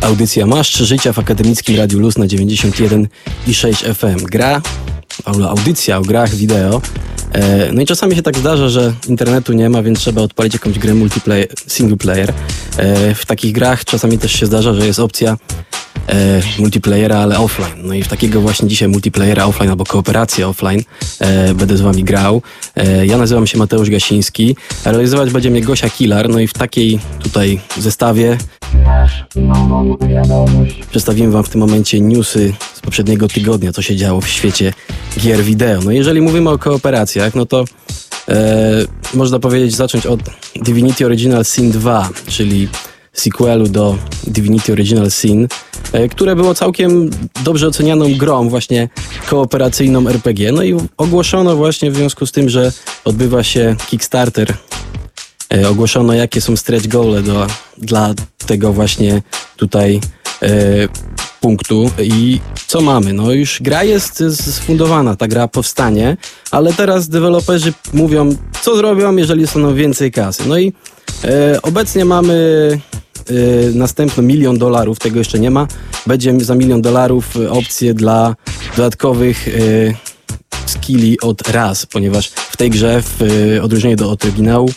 Audycja Masz Życia w Akademickim Radiu Luz na 91 i 6 FM. Gra, audycja o grach wideo. E, no i czasami się tak zdarza, że internetu nie ma, więc trzeba odpalić jakąś grę multiplayer, single player. E, w takich grach czasami też się zdarza, że jest opcja e, multiplayera, ale offline. No i w takiego właśnie dzisiaj multiplayera offline albo kooperacja offline będę z wami grał. Ja nazywam się Mateusz Gasiński, realizować będzie mnie Gosia Kilar, no i w takiej tutaj zestawie przedstawimy wam w tym momencie newsy z poprzedniego tygodnia, co się działo w świecie gier wideo. No jeżeli mówimy o no to e, można powiedzieć zacząć od Divinity Original Sin 2, czyli sequelu do Divinity Original Sin, e, które było całkiem dobrze ocenianą grą, właśnie kooperacyjną RPG. No i ogłoszono właśnie w związku z tym, że odbywa się Kickstarter, e, ogłoszono jakie są stretch goale do, dla tego właśnie tutaj e, punktu i co mamy? No już gra jest sfundowana, ta gra powstanie, ale teraz deweloperzy mówią, co zrobią, jeżeli dostaną więcej kasy. No i e, obecnie mamy następny milion dolarów, tego jeszcze nie ma. Będzie za milion dolarów opcje dla dodatkowych y, skilli od raz, ponieważ w tej grze, w y, odróżnieniu do od oryginału,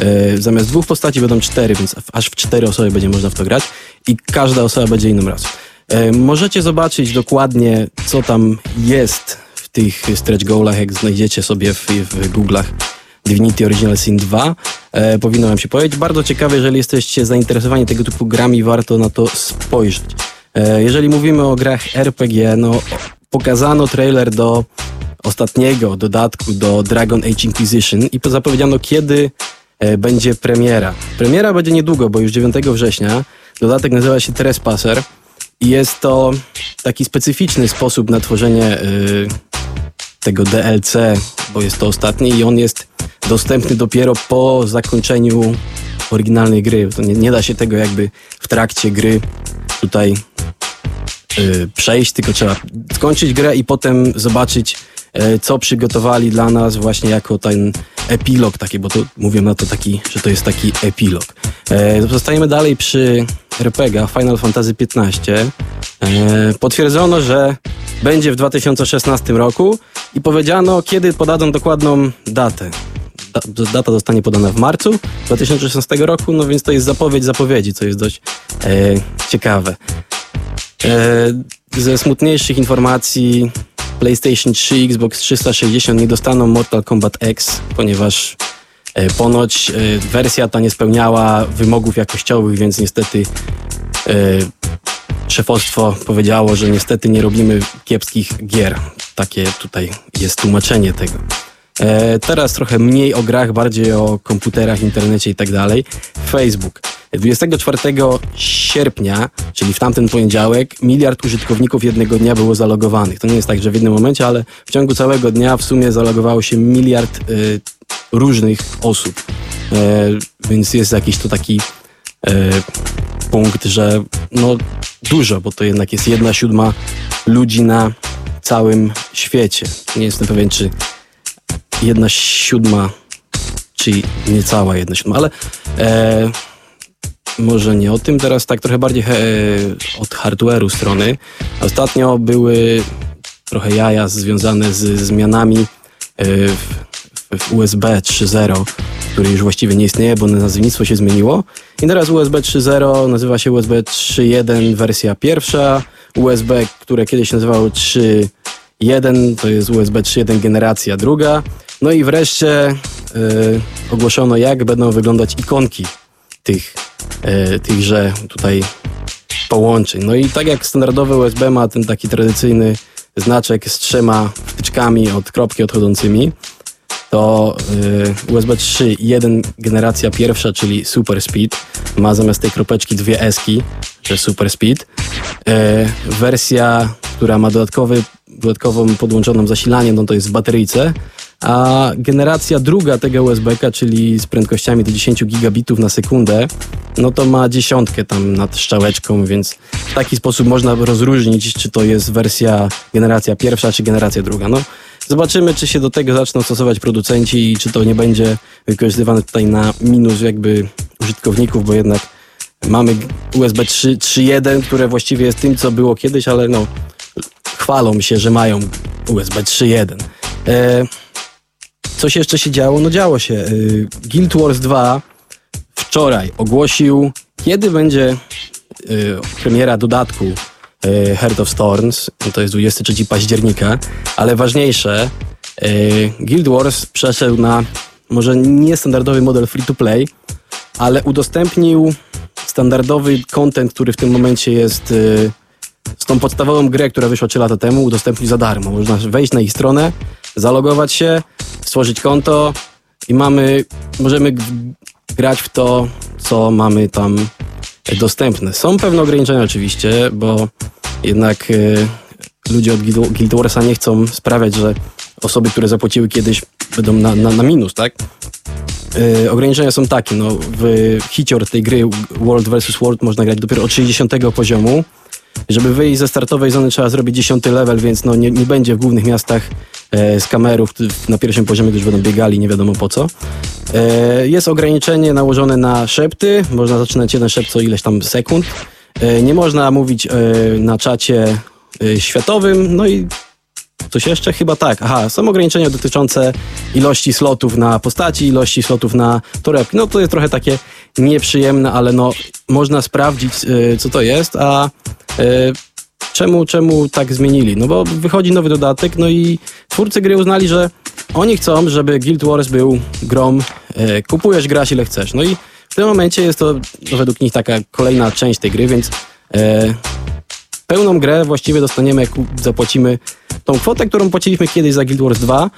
y, zamiast dwóch postaci będą cztery, więc aż w cztery osoby będzie można w to grać i każda osoba będzie inną rasą. Y, możecie zobaczyć dokładnie, co tam jest w tych stretch goalach, jak znajdziecie sobie w, w Google'ach Divinity Original Sin 2 e, powinno Wam się powiedzieć. Bardzo ciekawe, jeżeli jesteście zainteresowani tego typu grami, warto na to spojrzeć. E, jeżeli mówimy o grach RPG, no pokazano trailer do ostatniego dodatku do Dragon Age Inquisition i zapowiedziano kiedy e, będzie premiera. Premiera będzie niedługo, bo już 9 września. Dodatek nazywa się Trespasser jest to taki specyficzny sposób na tworzenie y, tego DLC, bo jest to ostatni i on jest dostępny dopiero po zakończeniu oryginalnej gry. To nie, nie da się tego jakby w trakcie gry tutaj yy, przejść, tylko trzeba skończyć grę i potem zobaczyć, yy, co przygotowali dla nas właśnie jako ten epilog taki, bo to mówią na to taki, że to jest taki epilog. Yy, zostajemy dalej przy RPG Final Fantasy XV. Potwierdzono, że będzie w 2016 roku i powiedziano, kiedy podadzą dokładną datę data zostanie podana w marcu 2016 roku, no więc to jest zapowiedź zapowiedzi, co jest dość e, ciekawe. E, ze smutniejszych informacji PlayStation 3, Xbox 360 nie dostaną Mortal Kombat X, ponieważ e, ponoć e, wersja ta nie spełniała wymogów jakościowych, więc niestety e, szefostwo powiedziało, że niestety nie robimy kiepskich gier. Takie tutaj jest tłumaczenie tego. Teraz trochę mniej o grach, bardziej o komputerach, internecie i tak dalej. Facebook. 24 sierpnia, czyli w tamten poniedziałek, miliard użytkowników jednego dnia było zalogowanych. To nie jest tak, że w jednym momencie, ale w ciągu całego dnia w sumie zalogowało się miliard y, różnych osób. E, więc jest jakiś to taki e, punkt, że no dużo, bo to jednak jest jedna siódma ludzi na całym świecie. Nie jestem pewien, czy jedna siódma, czyli niecała jedna siódma, ale może nie o tym, teraz tak trochę bardziej od hardware'u strony. Ostatnio były trochę jaja związane z zmianami e, w, w USB 3.0, który już właściwie nie istnieje, bo nazewnictwo się zmieniło. I teraz USB 3.0 nazywa się USB 3.1 wersja pierwsza, USB, które kiedyś nazywało 3.1 to jest USB 3.1 generacja druga, no i wreszcie yy, ogłoszono, jak będą wyglądać ikonki tych, yy, tychże tutaj połączeń. No i tak jak standardowe USB ma ten taki tradycyjny znaczek z trzema wtyczkami od kropki odchodzącymi, to yy, USB 3.1 generacja pierwsza, czyli Super Speed, ma zamiast tej kropeczki dwie eski, że Super Speed. Yy, wersja, która ma dodatkowy, dodatkową podłączoną zasilanie, no to jest w bateryjce, a generacja druga tego USB-ka, czyli z prędkościami do 10 gigabitów na sekundę, no to ma dziesiątkę tam nad szczałeczką, więc w taki sposób można rozróżnić, czy to jest wersja generacja pierwsza, czy generacja druga. No, zobaczymy, czy się do tego zaczną stosować producenci i czy to nie będzie wykorzystywane tutaj na minus jakby użytkowników, bo jednak Mamy USB 3.1, które właściwie jest tym, co było kiedyś, ale no chwalą się, że mają USB 3.1. E, coś jeszcze się działo? No działo się. E, Guild Wars 2 wczoraj ogłosił, kiedy będzie e, premiera dodatku e, Heart of Storms. To jest 23 października, ale ważniejsze, Guild Wars przeszedł na może niestandardowy model free to play, ale udostępnił standardowy content, który w tym momencie jest y, z tą podstawową grę, która wyszła 3 lata temu, udostępnił za darmo. Można wejść na ich stronę, zalogować się, stworzyć konto i mamy, możemy grać w to, co mamy tam dostępne. Są pewne ograniczenia oczywiście, bo jednak y, ludzie od Guild Warsa nie chcą sprawiać, że osoby, które zapłaciły kiedyś będą na, na, na minus, tak? Yy, ograniczenia są takie, no w hicior tej gry World vs. World można grać dopiero od 60 poziomu. Żeby wyjść ze startowej zony trzeba zrobić 10 level, więc no nie, nie będzie w głównych miastach e, z kamerów na pierwszym poziomie, którzy będą biegali nie wiadomo po co. E, jest ograniczenie nałożone na szepty, można zaczynać jeden szept co ileś tam sekund. E, nie można mówić e, na czacie e, światowym, no i Coś jeszcze? Chyba tak. Aha, są ograniczenia dotyczące ilości slotów na postaci, ilości slotów na torebki. No to jest trochę takie nieprzyjemne, ale no można sprawdzić, yy, co to jest, a czemu, czemu tak zmienili? No bo wychodzi nowy dodatek, no i twórcy gry uznali, że oni chcą, żeby Guild Wars był grą, yy, kupujesz, grasz ile chcesz. No i w tym momencie jest to według nich taka kolejna część tej gry, więc pełną grę właściwie dostaniemy, jak zapłacimy tą kwotę, którą płaciliśmy kiedyś za Guild Wars 2,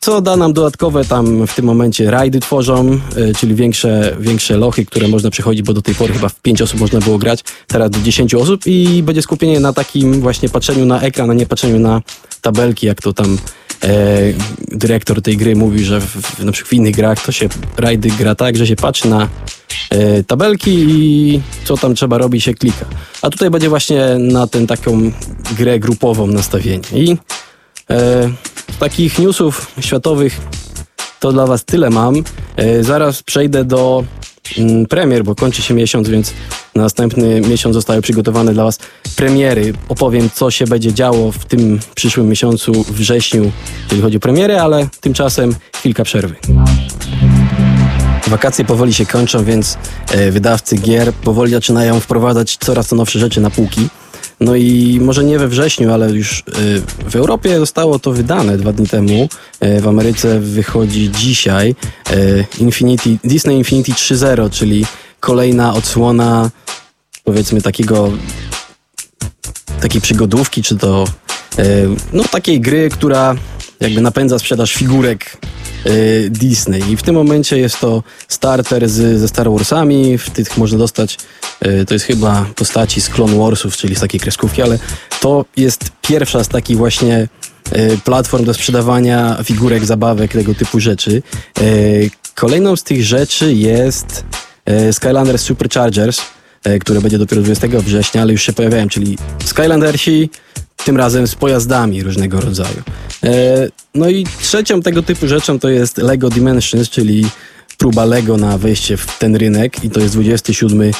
co da nam dodatkowe tam w tym momencie rajdy tworzą, yy, czyli większe, większe lochy, które można przechodzić, bo do tej pory chyba w 5 osób można było grać, teraz do 10 osób i będzie skupienie na takim właśnie patrzeniu na ekran, a nie patrzeniu na tabelki, jak to tam e, dyrektor tej gry mówi, że w, w, na przykład w innych grach to się rajdy gra tak, że się patrzy na e, tabelki i co tam trzeba robić się klika. A tutaj będzie właśnie na tę taką grę grupową nastawienie. I e, takich newsów światowych to dla Was tyle mam. E, zaraz przejdę do mm, premier, bo kończy się miesiąc, więc na następny miesiąc zostały przygotowane dla Was premiery. Opowiem, co się będzie działo w tym przyszłym miesiącu, wrześniu, jeżeli chodzi o premiery, ale tymczasem chwilka przerwy. Wakacje powoli się kończą, więc e, wydawcy gier powoli zaczynają wprowadzać coraz to nowsze rzeczy na półki. No i może nie we wrześniu, ale już e, w Europie zostało to wydane dwa dni temu. E, w Ameryce wychodzi dzisiaj Infinity, Disney Infinity 3.0, czyli kolejna odsłona powiedzmy takiego takiej przygodówki, czy to no takiej gry, która jakby napędza sprzedaż figurek Y, Disney. I w tym momencie jest to starter z, ze Star Warsami. W tych można dostać, y, to jest chyba postaci z Clone Warsów, czyli z takiej kreskówki, ale to jest pierwsza z takich właśnie y, platform do sprzedawania figurek, zabawek, tego typu rzeczy. Kolejną z tych rzeczy jest Skylander Superchargers, które będzie dopiero 20 września, ale już się pojawiają, czyli Skylandersi, tym razem z pojazdami różnego rodzaju. E, no i trzecią tego typu rzeczą to jest Lego Dimensions, czyli próba Lego na wejście w ten rynek i to jest 27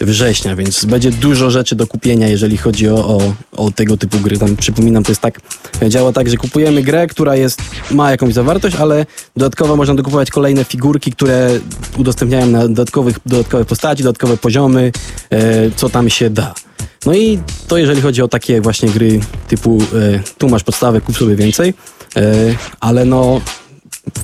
września, więc będzie dużo rzeczy do kupienia, jeżeli chodzi o, o, o, tego typu gry. Tam przypominam, to jest tak, działa tak, że kupujemy grę, która jest, ma jakąś zawartość, ale dodatkowo można dokupować kolejne figurki, które udostępniają na dodatkowych, dodatkowe postaci, dodatkowe poziomy, e, co tam się da. No i to jeżeli chodzi o takie właśnie gry typu e, tu masz podstawę, kup sobie więcej, e, ale no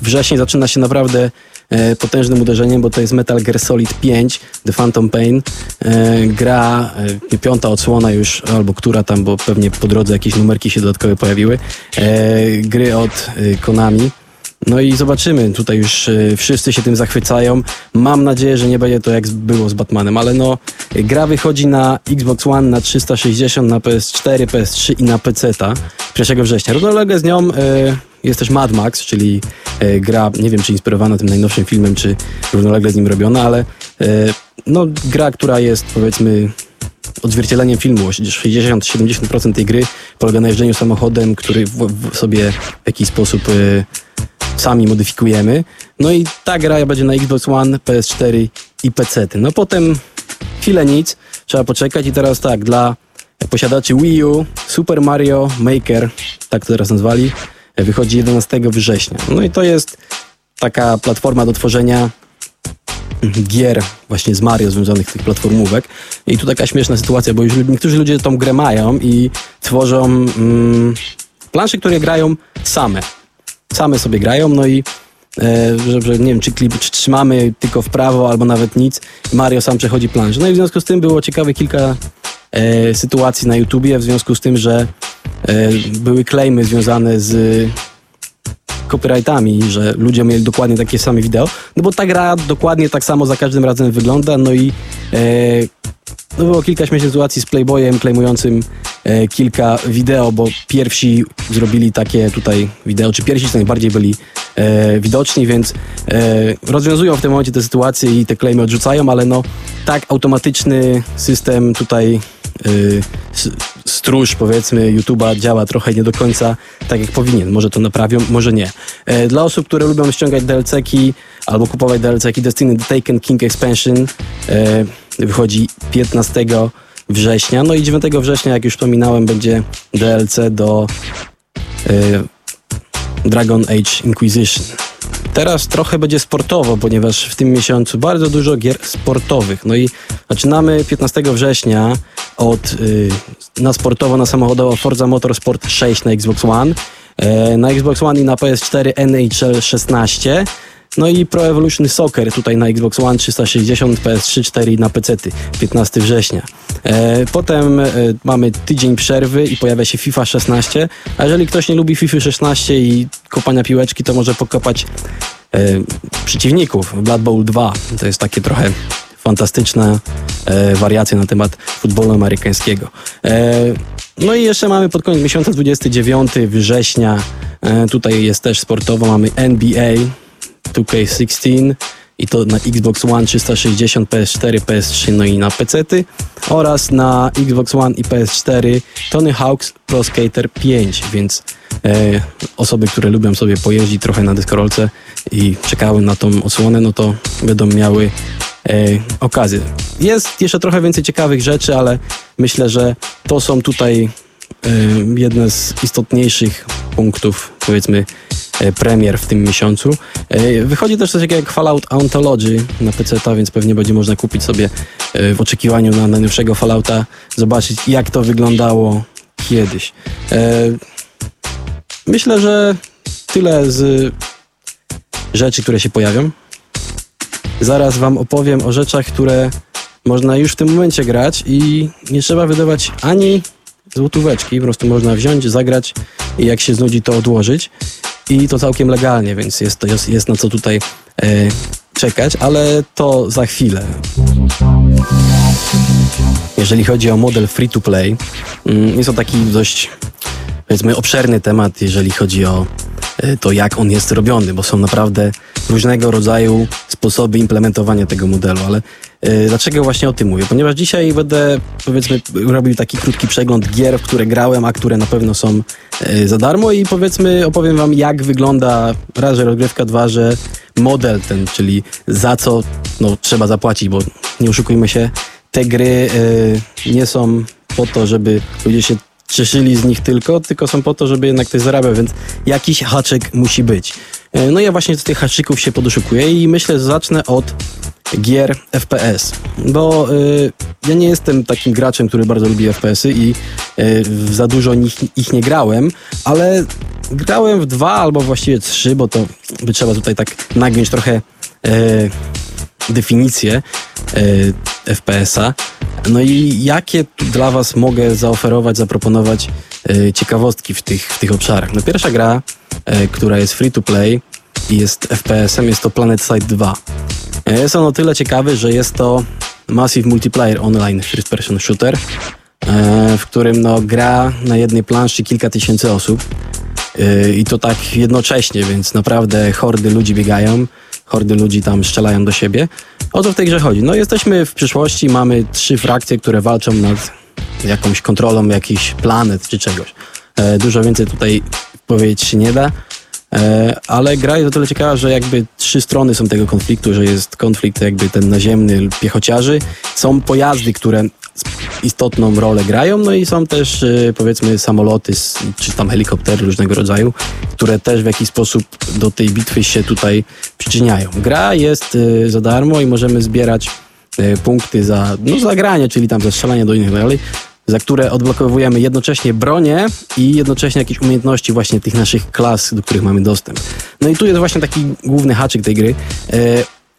wrzesień zaczyna się naprawdę e, potężnym uderzeniem, bo to jest Metal Gear Solid 5 The Phantom Pain. E, gra e, piąta odsłona już, albo która tam, bo pewnie po drodze jakieś numerki się dodatkowe pojawiły. E, gry od Konami. No i zobaczymy, tutaj już y, wszyscy się tym zachwycają. Mam nadzieję, że nie będzie to jak było z Batmanem, ale no gra wychodzi na Xbox One, na 360, na PS4, PS3 i na PC-ta 1 września. Równolegle z nią y, jest też Mad Max, czyli y, gra, nie wiem czy inspirowana tym najnowszym filmem, czy równolegle z nim robiona, ale no gra, która jest powiedzmy odzwierciedleniem filmu. 60-70% tej gry polega na jeżdżeniu samochodem, który w, w sobie w jakiś sposób y, sami modyfikujemy. No i ta gra będzie na Xbox One, PS4 i PC. No potem chwilę nic, trzeba poczekać i teraz tak, dla posiadaczy Wii U Super Mario Maker, tak to teraz nazwali, wychodzi 11 września. No i to jest taka platforma do tworzenia gier właśnie z Mario związanych tych platformówek. I tu taka śmieszna sytuacja, bo już niektórzy ludzie tą grę mają i tworzą mm, plansze, które grają same. Same sobie grają, no i e, że, że, nie wiem, czy klip czy trzymamy tylko w prawo albo nawet nic. Mario sam przechodzi planszę. No i w związku z tym było ciekawe kilka e, sytuacji na YouTubie, w związku z tym, że e, były claimy związane z copyrightami, że ludzie mieli dokładnie takie same wideo, no bo ta gra dokładnie tak samo za każdym razem wygląda, no i e, no było kilka śmiesznych sytuacji z Playboyem klejmującym e, kilka wideo, bo pierwsi zrobili takie tutaj wideo, czy pierwsi co najbardziej byli e, widoczni, więc e, rozwiązują w tym momencie te sytuacje i te klejmy odrzucają, ale no tak automatyczny system tutaj y, stróż powiedzmy YouTube'a działa trochę nie do końca tak jak powinien. Może to naprawią, może nie. E, dla osób, które lubią ściągać DLC-ki albo kupować DLC-ki Destiny The Taken King Expansion e, wychodzi 15 września. No i 9 września, jak już wspominałem, będzie DLC do e, Dragon Age Inquisition. Teraz trochę będzie sportowo, ponieważ w tym miesiącu bardzo dużo gier sportowych. No i zaczynamy 15 września od y, na sportowo, na samochodowo Forza Motorsport 6 na Xbox One, e, na Xbox One i na PS4 NHL 16. No i Pro Evolution Soccer tutaj na Xbox One 360, PS3, 4 i na PC 15 września. E, potem e, mamy tydzień przerwy i pojawia się FIFA 16. A jeżeli ktoś nie lubi FIFA 16 i kopania piłeczki, to może pokopać e, przeciwników. Blood Bowl 2 to jest takie trochę fantastyczna e, wariacja na temat futbolu amerykańskiego. E, no i jeszcze mamy pod koniec miesiąca 29 września, e, tutaj jest też sportowo, mamy NBA 2K16 i to na Xbox One 360, PS4, PS3, no i na PC-ty oraz na Xbox One i PS4 Tony Hawk's Pro Skater 5, więc e, osoby, które lubią sobie pojeździć trochę na deskorolce i czekały na tą osłonę, no to będą miały e, okazję. Jest jeszcze trochę więcej ciekawych rzeczy, ale myślę, że to są tutaj e, jedne z istotniejszych punktów, powiedzmy, premier w tym miesiącu. E, wychodzi też coś takiego jak Fallout Ontology na PC, więc pewnie będzie można kupić sobie e, w oczekiwaniu na najnowszego Fallouta, zobaczyć jak to wyglądało kiedyś. E, myślę, że tyle z rzeczy, które się pojawią. Zaraz Wam opowiem o rzeczach, które można już w tym momencie grać i nie trzeba wydawać ani złotóweczki, po prostu można wziąć, zagrać i jak się znudzi, to odłożyć. I to całkiem legalnie, więc jest, jest, jest na co tutaj e, czekać, ale to za chwilę. Jeżeli chodzi o model free to play, mm, jest to taki dość powiedzmy obszerny temat, jeżeli chodzi o to, jak on jest robiony, bo są naprawdę różnego rodzaju sposoby implementowania tego modelu, ale yy, dlaczego właśnie o tym mówię? Ponieważ dzisiaj będę, powiedzmy, robił taki krótki przegląd gier, w które grałem, a które na pewno są yy, za darmo i powiedzmy opowiem wam, jak wygląda raz, że rozgrywka, dwa, że model ten, czyli za co no, trzeba zapłacić, bo nie oszukujmy się, te gry yy, nie są po to, żeby ludzie się cieszyli z nich tylko, tylko są po to, żeby jednak ktoś zarabiał, więc jakiś haczyk musi być. E, no ja właśnie z tych haczyków się podoszukuję i myślę, że zacznę od gier FPS, bo y, ja nie jestem takim graczem, który bardzo lubi FPS-y i y, za dużo nich, ich nie grałem, ale grałem w dwa albo właściwie trzy, bo to by trzeba tutaj tak nagiąć trochę y, definicję FPS-a. No i jakie dla Was mogę zaoferować, zaproponować ciekawostki w tych, w tych obszarach? No pierwsza gra E, która jest free to play i jest FPS-em, jest to Planet Side 2. E, jest on o tyle ciekawy, że jest to Massive Multiplayer Online First Person Shooter, e, w którym no, gra na jednej planszy kilka tysięcy osób i to tak jednocześnie, więc naprawdę hordy ludzi biegają, hordy ludzi tam strzelają do siebie. O co w tej grze chodzi? No jesteśmy w przyszłości, mamy trzy frakcje, które walczą nad jakąś kontrolą jakichś planet czy czegoś. Dużo więcej tutaj powiedzieć się nie da. E, ale gra jest o tyle ciekawa, że jakby trzy strony są tego konfliktu, że jest konflikt jakby ten naziemny piechociarzy, są pojazdy, które istotną rolę grają, no i są też e, powiedzmy samoloty czy tam helikoptery różnego rodzaju, które też w jakiś sposób do tej bitwy się tutaj przyczyniają. Gra jest e, za darmo i możemy zbierać punkty za, no, za granie, czyli tam za strzelanie do innych dalej za które odblokowujemy jednocześnie bronię i jednocześnie jakieś umiejętności właśnie tych naszych klas, do których mamy dostęp. No i tu jest właśnie taki główny haczyk tej gry.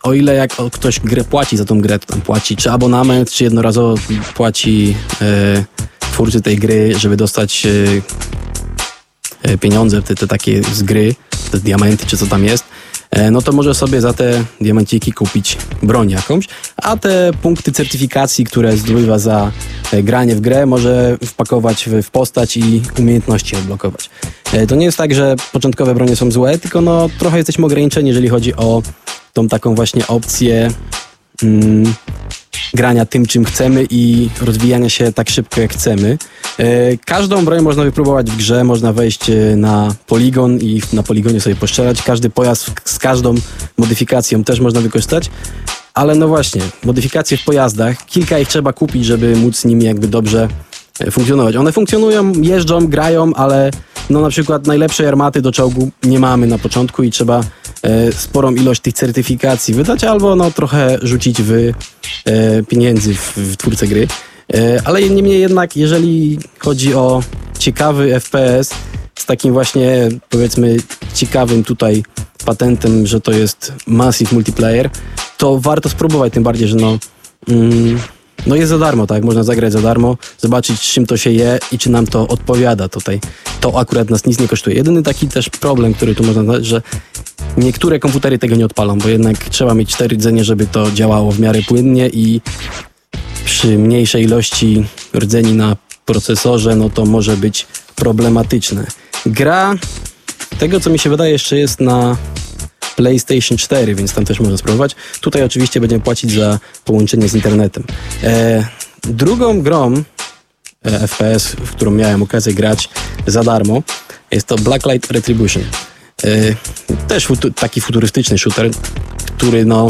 O ile jak ktoś grę płaci za tą grę, to tam płaci czy abonament, czy jednorazowo płaci e, twórcy tej gry, żeby dostać e, e pieniądze, te, te takie z gry, te diamenty, czy co tam jest, E, no to może sobie za te diamenciki kupić broń jakąś, a te punkty certyfikacji, które zdobywa za e, granie w grę, może wpakować w, postać i umiejętności odblokować. E, to nie jest tak, że początkowe bronie są złe, tylko no trochę jesteśmy ograniczeni, jeżeli chodzi o tą taką właśnie opcję mm, grania tym, czym chcemy i rozwijania się tak szybko, jak chcemy. E, każdą broń można wypróbować w grze, można wejść e, na poligon i na poligonie sobie poszczelać. Każdy pojazd z każdą modyfikacją też można wykorzystać. Ale no właśnie, modyfikacje w pojazdach, kilka ich trzeba kupić, żeby móc nimi jakby dobrze e, funkcjonować. One funkcjonują, jeżdżą, grają, ale no na przykład najlepszej armaty do czołgu nie mamy na początku i trzeba sporą ilość tych certyfikacji wydać albo no trochę rzucić w e, pieniędzy w, w twórcę gry. E, ale niemniej jednak, jeżeli chodzi o ciekawy FPS z takim właśnie powiedzmy ciekawym tutaj patentem, że to jest Massive Multiplayer, to warto spróbować, tym bardziej, że no mm, no jest za darmo, tak? Można zagrać za darmo, zobaczyć czym to się je i czy nam to odpowiada tutaj. To akurat nas nic nie kosztuje. Jedyny taki też problem, który tu można znaleźć, że niektóre komputery tego nie odpalą, bo jednak trzeba mieć cztery rdzenie, żeby to działało w miarę płynnie i przy mniejszej ilości rdzeni na procesorze, no to może być problematyczne. Gra, tego co mi się wydaje, jeszcze jest na PlayStation 4, więc tam też można spróbować. Tutaj oczywiście będziemy płacić za połączenie z internetem. E, drugą grą e, FPS, w którą miałem okazję grać za darmo, jest to Blacklight Retribution. E, też futu taki futurystyczny shooter, który no,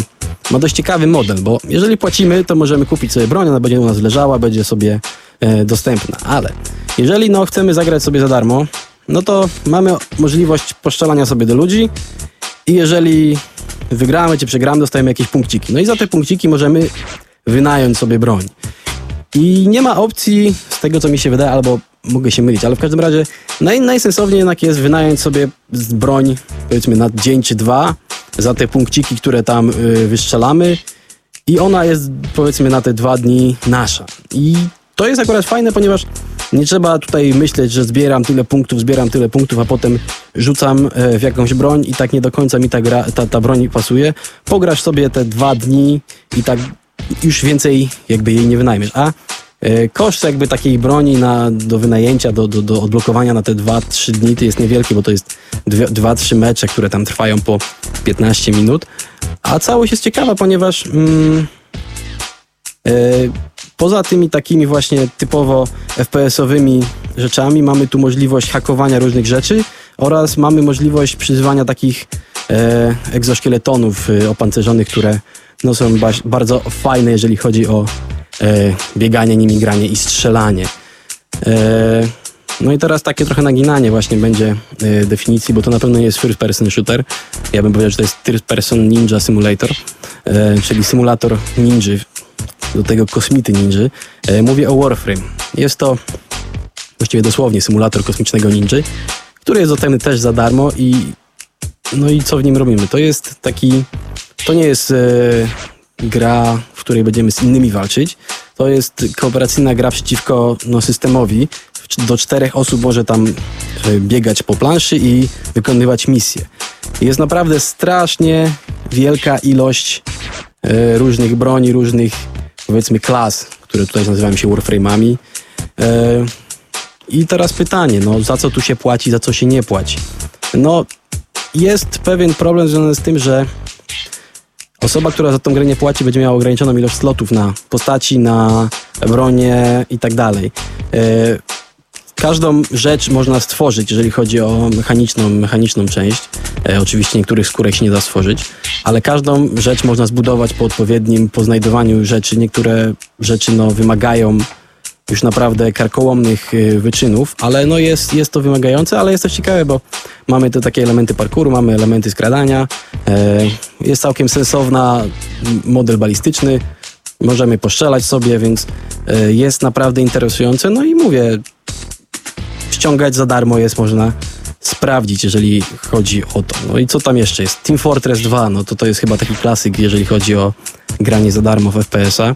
ma dość ciekawy model, bo jeżeli płacimy, to możemy kupić sobie broń, ona będzie u nas leżała, będzie sobie e, dostępna, ale jeżeli no, chcemy zagrać sobie za darmo, no to mamy możliwość poszczelania sobie do ludzi i jeżeli wygramy czy przegramy, dostajemy jakieś punkciki. No i za te punkciki możemy wynająć sobie broń. I nie ma opcji, z tego co mi się wydaje, albo mogę się mylić, ale w każdym razie naj, najsensowniej jednak jest wynająć sobie broń, powiedzmy na dzień czy dwa, za te punkciki, które tam y, wystrzelamy i ona jest powiedzmy na te dwa dni nasza. I to jest akurat fajne, ponieważ nie trzeba tutaj myśleć, że zbieram tyle punktów, zbieram tyle punktów, a potem rzucam e, w jakąś broń i tak nie do końca mi ta, gra, ta, ta broń pasuje. Pograsz sobie te dwa dni i tak już więcej jakby jej nie wynajmiesz. A e, koszt jakby takiej broni na, do wynajęcia, do, do, do odblokowania na te 2-3 dni to jest niewielki, bo to jest 2-3 mecze, które tam trwają po 15 minut. A całość jest ciekawa, ponieważ mm, Poza tymi takimi właśnie typowo FPS-owymi rzeczami mamy tu możliwość hakowania różnych rzeczy oraz mamy możliwość przyzywania takich e, egzoszkieletonów e, opancerzonych, które no, są ba bardzo fajne, jeżeli chodzi o e, bieganie nimi, granie i strzelanie. E, no i teraz takie trochę naginanie właśnie będzie e, definicji, bo to na pewno nie jest first person shooter. Ja bym powiedział, że to jest third person ninja simulator, e, czyli symulator ninja do tego kosmity ninja. E, mówię o Warframe. Jest to właściwie dosłownie symulator kosmicznego ninja, który jest dostępny też za darmo i no i co w nim robimy? To jest taki, to nie jest e, gra, w której będziemy z innymi walczyć. To jest kooperacyjna gra przeciwko no, systemowi. Do czterech osób może tam e, biegać po planszy i wykonywać misje. Jest naprawdę strasznie wielka ilość różnych broni, różnych powiedzmy klas, które tutaj nazywają się warframe'ami. E, I teraz pytanie, no za co tu się płaci, za co się nie płaci? No jest pewien problem związany z tym, że osoba, która za tą grę nie płaci, będzie miała ograniczoną ilość slotów na postaci, na bronie i tak dalej. E, każdą rzecz można stworzyć, jeżeli chodzi o mechaniczną, mechaniczną część. E, oczywiście niektórych skórek się nie da stworzyć, ale każdą rzecz można zbudować po odpowiednim poznajdowaniu rzeczy. Niektóre rzeczy no, wymagają już naprawdę karkołomnych y, wyczynów, ale no jest, jest to wymagające, ale jest też ciekawe, bo mamy te takie elementy parkouru, mamy elementy skradania, e, jest całkiem sensowna model balistyczny, możemy poszczelać sobie, więc e, jest naprawdę interesujące. No i mówię, ściągać za darmo jest można sprawdzić, jeżeli chodzi o to. No i co tam jeszcze jest? Team Fortress 2, no to to jest chyba taki klasyk, jeżeli chodzi o granie za darmo w FPS-a.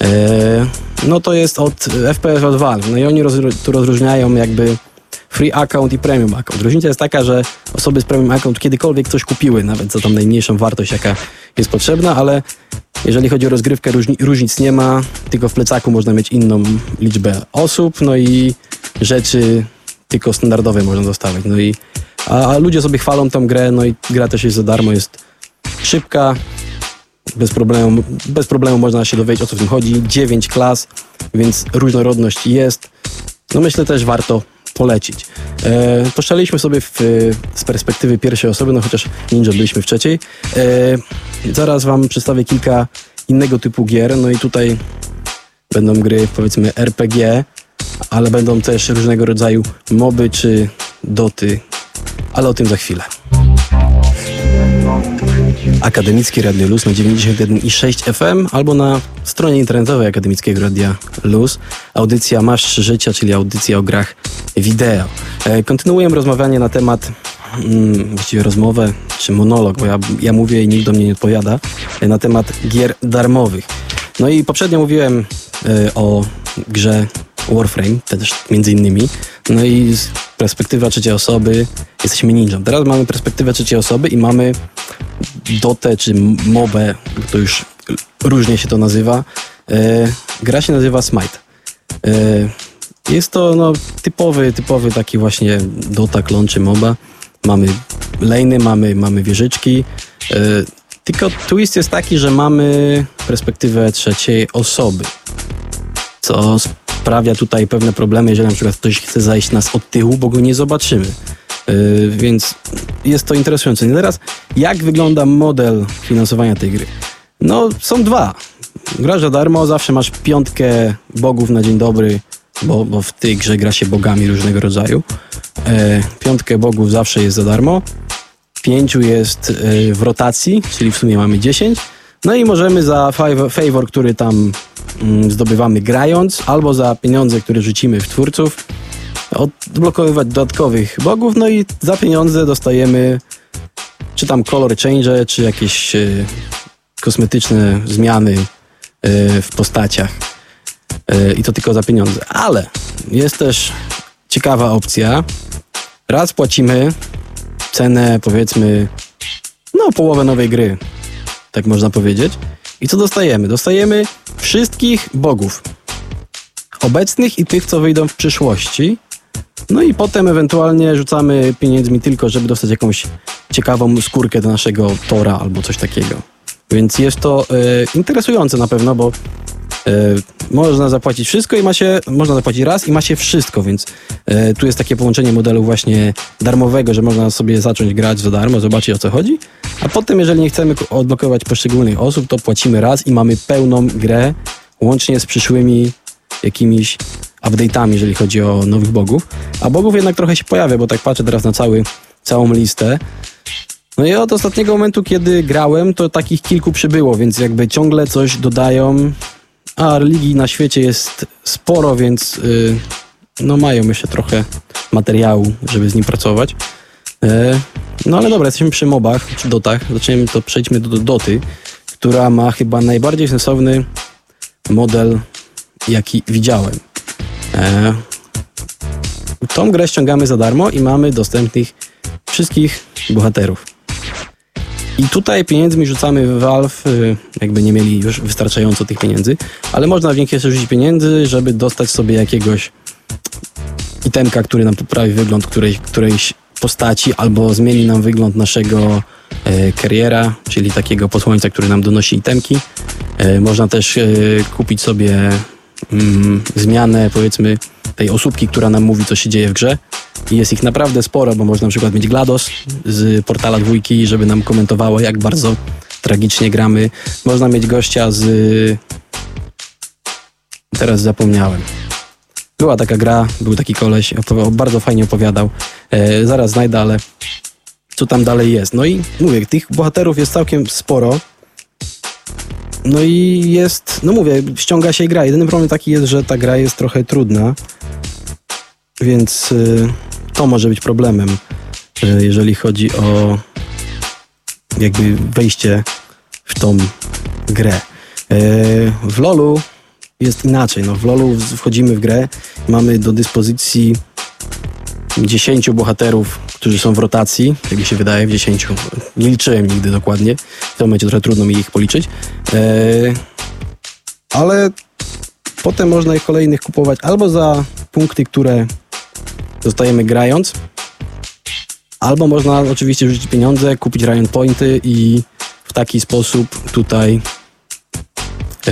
E, no to jest od FPS od Valve. No i oni roz, tu rozróżniają jakby free account i premium account. Różnica jest taka, że osoby z premium account kiedykolwiek coś kupiły, nawet za tam najmniejszą wartość, jaka jest potrzebna, ale jeżeli chodzi o rozgrywkę, różni, różnic nie ma, tylko w plecaku można mieć inną liczbę osób, no i rzeczy tylko standardowe można dostawać. No i a, a ludzie sobie chwalą tą grę, no i gra też jest za darmo, jest szybka, bez problemu, bez problemu można się dowiedzieć o co w tym chodzi. 9 klas, więc różnorodność jest. No myślę też warto polecić. E, poszczeliśmy sobie w, z perspektywy pierwszej osoby, no chociaż Ninja byliśmy w trzeciej. E, zaraz wam przedstawię kilka innego typu gier, no i tutaj będą gry powiedzmy RPG, ale będą też różnego rodzaju moby czy doty, ale o tym za chwilę. Akademicki Radio Luz na 91,6 FM albo na stronie internetowej Akademickiego Radia Luz. Audycja Masz Życia, czyli audycja o grach wideo. E, kontynuujemy rozmawianie na temat, mm, właściwie rozmowę czy monolog, bo ja, ja mówię i nikt do mnie nie odpowiada, e, na temat gier darmowych. No i poprzednio mówiłem e, o grze Warframe, też między innymi. No i perspektywa trzeciej osoby jesteśmy ninją. Teraz mamy perspektywę trzeciej osoby i mamy Dotę czy Mobę, to już różnie się to nazywa. E, gra się nazywa Smite. E, jest to no, typowy, typowy taki właśnie Dota, klon czy MOBA. Mamy lejny, mamy, mamy wieżyczki. E, tylko twist jest taki, że mamy perspektywę trzeciej osoby, co sprawia tutaj pewne problemy, jeżeli na przykład ktoś chce zajść nas od tyłu, bo go nie zobaczymy. Yy, więc jest to interesujące. I teraz, jak wygląda model finansowania tej gry? No, są dwa. Grasz za darmo, zawsze masz piątkę bogów na dzień dobry, bo, bo w tej grze gra się bogami różnego rodzaju. Yy, piątkę bogów zawsze jest za darmo. Pięciu jest yy, w rotacji, czyli w sumie mamy dziesięć. No i możemy za favor, który tam mm, zdobywamy grając, albo za pieniądze, które rzucimy w twórców, odblokowywać dodatkowych bogów, no i za pieniądze dostajemy czy tam color change, czy jakieś e, kosmetyczne zmiany e, w postaciach. E, I to tylko za pieniądze. Ale jest też ciekawa opcja. Raz płacimy cenę, powiedzmy, no połowę nowej gry, tak można powiedzieć. I co dostajemy? Dostajemy wszystkich bogów. Obecnych i tych, co wyjdą w przyszłości. No i potem ewentualnie rzucamy pieniędzmi tylko, żeby dostać jakąś ciekawą skórkę do naszego tora albo coś takiego. Więc jest to e, interesujące na pewno, bo można zapłacić wszystko i ma się, można zapłacić raz i ma się wszystko, więc e, tu jest takie połączenie modelu właśnie darmowego, że można sobie zacząć grać za darmo, zobaczyć o co chodzi, a potem jeżeli nie chcemy odblokować poszczególnych osób, to płacimy raz i mamy pełną grę, łącznie z przyszłymi jakimiś update'ami, jeżeli chodzi o nowych bogów. A bogów jednak trochę się pojawia, bo tak patrzę teraz na cały, całą listę. No i od ostatniego momentu, kiedy grałem, to takich kilku przybyło, więc jakby ciągle coś dodają. A religii na świecie jest sporo, więc yy, no mają jeszcze trochę materiału, żeby z nim pracować. Yy, no ale dobra, jesteśmy przy mobach, czy dotach. Zaczniemy to, przejdźmy do, do doty, która ma chyba najbardziej sensowny model, jaki widziałem. E, tą grę ściągamy za darmo i mamy dostępnych wszystkich bohaterów. I tutaj pieniędzmi rzucamy w Valve, y, jakby nie mieli już wystarczająco tych pieniędzy, ale można w jeszcze rzucić pieniędzy, żeby dostać sobie jakiegoś itemka, który nam poprawi wygląd której, którejś postaci albo zmieni nam wygląd naszego e, kariera, czyli takiego posłańca, który nam donosi itemki. E, można też e, kupić sobie mm, zmianę powiedzmy tej osóbki, która nam mówi, co się dzieje w grze. I jest ich naprawdę sporo, bo można na przykład mieć GLaDOS z portala dwójki, żeby nam komentowało, jak bardzo tragicznie gramy. Można mieć gościa z... Teraz zapomniałem. Była taka gra, był taki koleś, bardzo fajnie opowiadał. E, zaraz znajdę, ale co tam dalej jest. No i mówię, tych bohaterów jest całkiem sporo. No i jest, no mówię, ściąga się gra. Jedyny problem taki jest, że ta gra jest trochę trudna, więc y, to może być problemem, jeżeli chodzi o jakby wejście w tą grę. Y, w LoLu jest inaczej. No, w LoLu wchodzimy w grę, mamy do dyspozycji 10 bohaterów, którzy są w rotacji, jak mi się wydaje, w 10. Nie liczyłem nigdy dokładnie. W tym momencie trochę trudno mi ich policzyć. Eee, ale potem można ich kolejnych kupować albo za punkty, które dostajemy grając, albo można oczywiście rzucić pieniądze, kupić Ryan Pointy i w taki sposób tutaj e,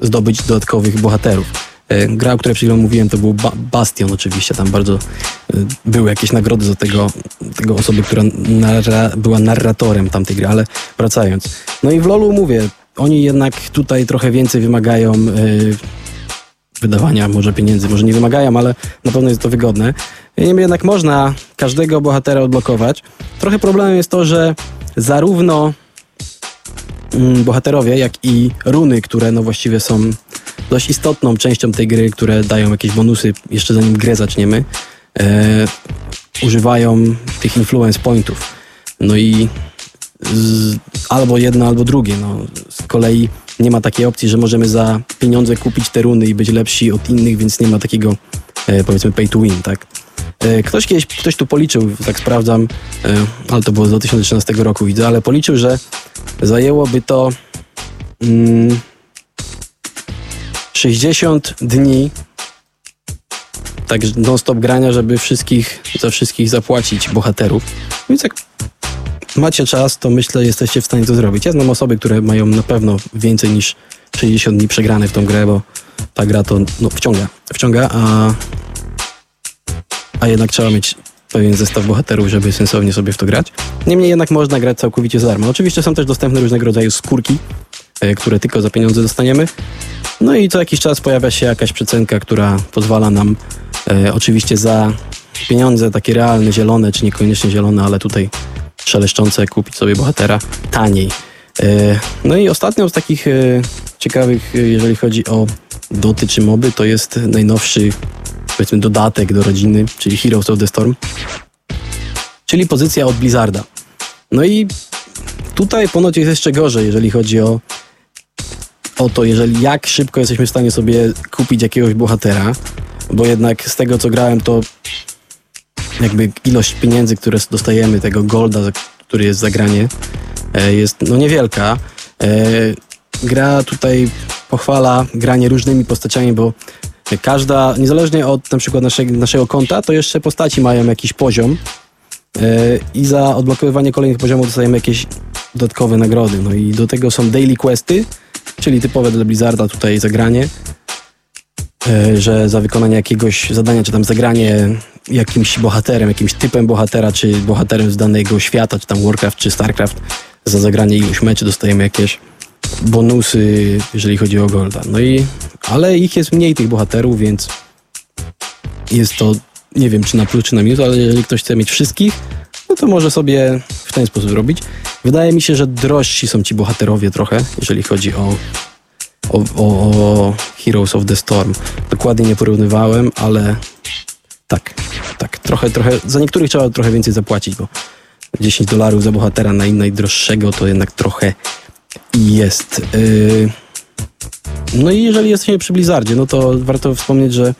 zdobyć dodatkowych bohaterów. E, gra, o której przed chwilą mówiłem, to był ba Bastion oczywiście. Tam bardzo e, były jakieś nagrody za tego, tego osoby, która narra była narratorem tamtej gry, ale wracając. No i w LoLu mówię, oni jednak tutaj trochę więcej wymagają yy, wydawania może pieniędzy, może nie wymagają, ale na pewno jest to wygodne. Niemniej jednak można każdego bohatera odblokować. Trochę problemem jest to, że zarówno mm, bohaterowie, jak i runy, które no właściwie są dość istotną częścią tej gry, które dają jakieś bonusy jeszcze zanim grę zaczniemy, e, używają tych influence pointów. No i z, albo jedno, albo drugie. No, z kolei nie ma takiej opcji, że możemy za pieniądze kupić te runy i być lepsi od innych, więc nie ma takiego e, powiedzmy pay to win, tak? E, ktoś kiedyś, ktoś tu policzył, tak sprawdzam, e, ale to było z 2013 roku widzę, ale policzył, że zajęłoby to mm, 60 dni tak non-stop grania, żeby wszystkich, za wszystkich zapłacić bohaterów. Więc jak macie czas, to myślę, jesteście w stanie to zrobić. Ja znam osoby, które mają na pewno więcej niż 60 dni przegrane w tą grę, bo ta gra to no, wciąga, wciąga, a, a jednak trzeba mieć pewien zestaw bohaterów, żeby sensownie sobie w to grać. Niemniej jednak można grać całkowicie za darmo. Oczywiście są też dostępne różnego rodzaju skórki, które tylko za pieniądze dostaniemy. No i co jakiś czas pojawia się jakaś przecenka, która pozwala nam e, oczywiście za pieniądze takie realne, zielone, czy niekoniecznie zielone, ale tutaj szeleszczące kupić sobie bohatera taniej. E, no i ostatnią z takich e, ciekawych, e, jeżeli chodzi o doty czy moby, to jest najnowszy powiedzmy dodatek do rodziny, czyli Heroes of the Storm, czyli pozycja od Blizzarda. No i tutaj ponoć jest jeszcze gorzej, jeżeli chodzi o o to, jeżeli jak szybko jesteśmy w stanie sobie kupić jakiegoś bohatera, bo jednak z tego co grałem, to jakby ilość pieniędzy, które dostajemy, tego golda, który jest zagranie, e, jest no niewielka. E, gra tutaj pochwala granie różnymi postaciami, bo każda, niezależnie od na przykład naszego, naszego konta, to jeszcze postaci mają jakiś poziom e, i za odblokowywanie kolejnych poziomów dostajemy jakieś dodatkowe nagrody. No i do tego są daily questy, czyli typowe dla Blizzarda tutaj zagranie, e, że za wykonanie jakiegoś zadania, czy tam zagranie jakimś bohaterem, jakimś typem bohatera, czy bohaterem z danego świata, czy tam Warcraft, czy Starcraft, za zagranie iluś meczy dostajemy jakieś bonusy, jeżeli chodzi o Golda. No i, ale ich jest mniej tych bohaterów, więc jest to, nie wiem czy na plus, czy na minus, ale jeżeli ktoś chce mieć wszystkich, no to może sobie w ten sposób robić. Wydaje mi się, że drożsi są ci bohaterowie trochę, jeżeli chodzi o, o, o Heroes of the Storm. Dokładnie nie porównywałem, ale tak, tak, trochę, trochę, za niektórych trzeba trochę więcej zapłacić, bo 10 dolarów za bohatera na najdroższego to jednak trochę jest. Yy... No i jeżeli jesteśmy przy Blizzardzie, no to warto wspomnieć, że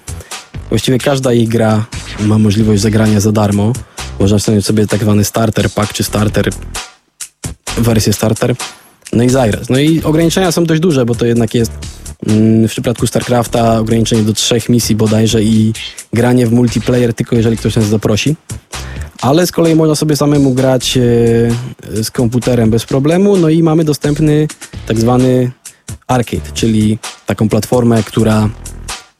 właściwie każda ich gra ma możliwość zagrania za darmo. Można wstawić sobie tak zwany starter pack, czy starter, wersję starter, no i zagrać. No i ograniczenia są dość duże, bo to jednak jest mm, w przypadku StarCrafta ograniczenie do trzech misji bodajże i granie w multiplayer tylko jeżeli ktoś nas zaprosi. Ale z kolei można sobie samemu grać e, z komputerem bez problemu, no i mamy dostępny tak zwany arcade, czyli taką platformę, która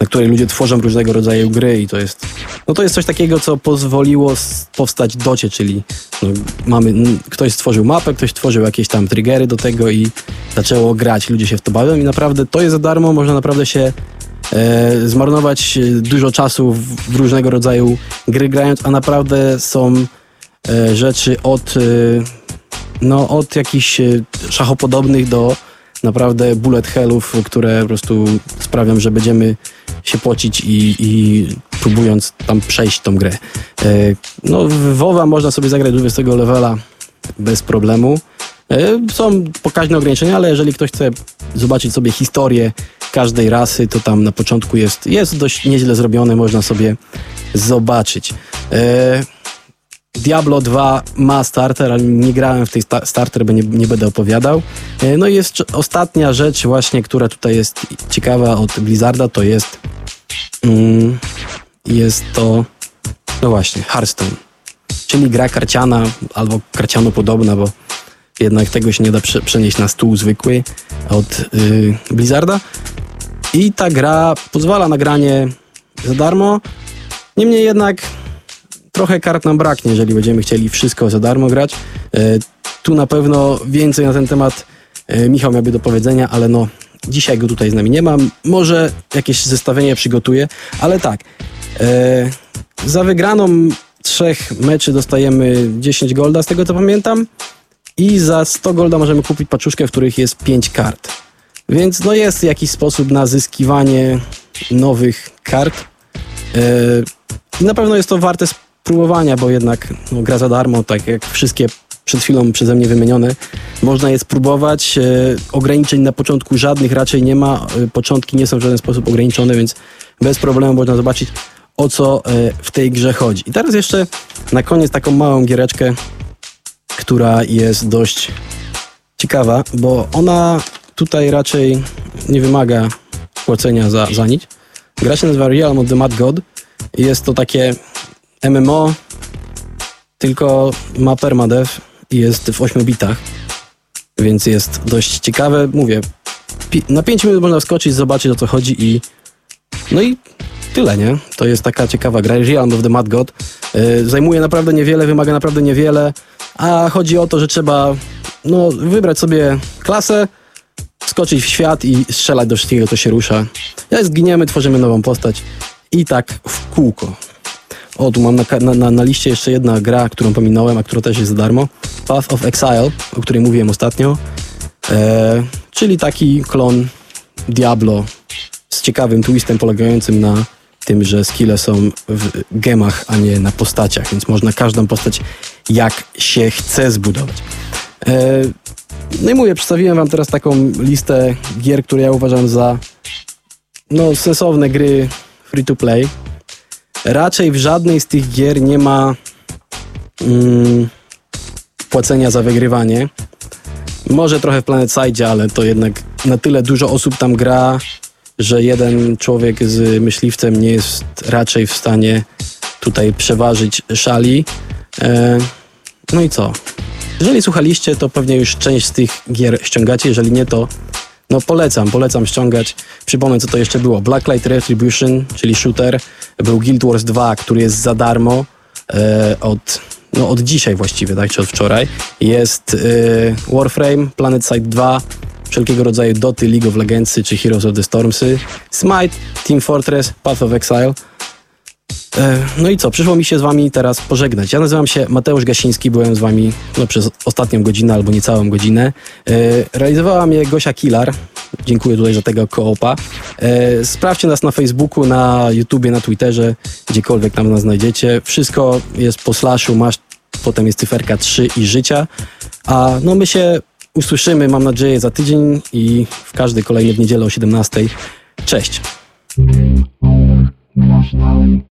na której ludzie tworzą różnego rodzaju gry i to jest, no to jest coś takiego, co pozwoliło powstać docie, czyli no, mamy, ktoś stworzył mapę, ktoś stworzył jakieś tam triggery do tego i zaczęło grać, ludzie się w to bawią i naprawdę to jest za darmo, można naprawdę się e, zmarnować e, dużo czasu w, w różnego rodzaju gry grając, a naprawdę są e, rzeczy od, e, no, od jakichś e, szachopodobnych do naprawdę bullet hellów, które po prostu sprawią, że będziemy się pocić i, i próbując tam przejść tą grę. E, no, WoWa można sobie zagrać do 20 levela bez problemu. E, Są pokaźne ograniczenia, ale jeżeli ktoś chce zobaczyć sobie historię każdej rasy, to tam na początku jest, jest dość nieźle zrobione, można sobie zobaczyć. Diablo 2 ma starter, ale nie grałem w tej sta- starter, bo nie, nie będę opowiadał. E, No i jest ostatnia rzecz właśnie, która tutaj jest ciekawa od Blizzarda, to jest mm, jest to no właśnie, Hearthstone. Czyli gra karciana albo karciano podobna, bo jednak tego się nie da prze- przenieść na stół zwykły od y, Blizzarda. I ta gra pozwala na granie za darmo. Niemniej jednak trochę kart nam braknie, jeżeli będziemy chcieli wszystko za darmo grać. E, tu na pewno więcej na ten temat e, Michał miałby do powiedzenia, ale no dzisiaj go tutaj z nami nie mam. Może jakieś zestawienie przygotuję, ale tak. E, za wygraną trzech meczy dostajemy 10 golda, z tego co pamiętam. I za 100 golda możemy kupić paczuszkę, w których jest 5 kart. Więc no jest jakiś sposób na zyskiwanie nowych kart. I na pewno jest to warte spróbowania, bo jednak no, gra za darmo, tak jak wszystkie przed chwilą przeze mnie wymienione. Można je spróbować. E, ograniczeń na początku żadnych raczej nie ma. E, początki nie są w żaden sposób ograniczone, więc bez problemu można zobaczyć o co e, w tej grze chodzi. I teraz jeszcze na koniec taką małą giereczkę, która jest dość ciekawa, bo ona tutaj raczej nie wymaga płacenia za, za nic. Gra się nazywa Realm of the Mad God. Jest to takie MMO, tylko ma permadev i jest w 8 bitach, więc jest dość ciekawe. Mówię, na 5 minut można wskoczyć, zobaczyć o co chodzi i no i tyle, nie? To jest taka ciekawa gra. Realm of the Mad God. Yy, zajmuje naprawdę niewiele, wymaga naprawdę niewiele, a chodzi o to, że trzeba no, wybrać sobie klasę, skoczyć w świat i strzelać do wszystkiego, co się rusza. Jak zginiemy, tworzymy nową postać i tak w kółko. O, tu mam na, na, na liście jeszcze jedna gra, którą pominąłem, a która też jest za darmo. Path of Exile, o której mówiłem ostatnio. E, czyli taki klon Diablo z ciekawym twistem polegającym na tym, że skille są w gemach, a nie na postaciach, więc można każdą postać jak się chce zbudować. E, no i mówię, przedstawiłem wam teraz taką listę gier, które ja uważam za no, sensowne gry free to play. Raczej w żadnej z tych gier nie ma mm, płacenia za wygrywanie. Może trochę w Planet Side, ale to jednak na tyle dużo osób tam gra, że jeden człowiek z myśliwcem nie jest raczej w stanie tutaj przeważyć szali. E, no i co? Jeżeli słuchaliście, to pewnie już część z tych gier ściągacie. Jeżeli nie, to no polecam, polecam ściągać. Przypomnę, co to jeszcze było. Blacklight Retribution, czyli shooter. Był Guild Wars 2, który jest za darmo e, od, no od dzisiaj właściwie, tak, czy od wczoraj. Jest e, Warframe, Planet Side 2, wszelkiego rodzaju Doty, League of Legends czy Heroes of the Stormsy, Smite, Team Fortress, Path of Exile. E, No i co, przyszło mi się z wami teraz pożegnać. Ja nazywam się Mateusz Gasiński, byłem z wami no, przez ostatnią godzinę albo niecałą godzinę. E, Realizowała mnie Gosia Kilar. Dziękuję tutaj za tego koopa. E, Sprawdźcie nas na Facebooku, na YouTubie, na Twitterze, gdziekolwiek tam nas znajdziecie. Wszystko jest po slashu, masz, potem jest cyferka 3 i życia. A no my się usłyszymy, mam nadzieję, za tydzień i w każdy kolejny w niedzielę o 17. Cześć!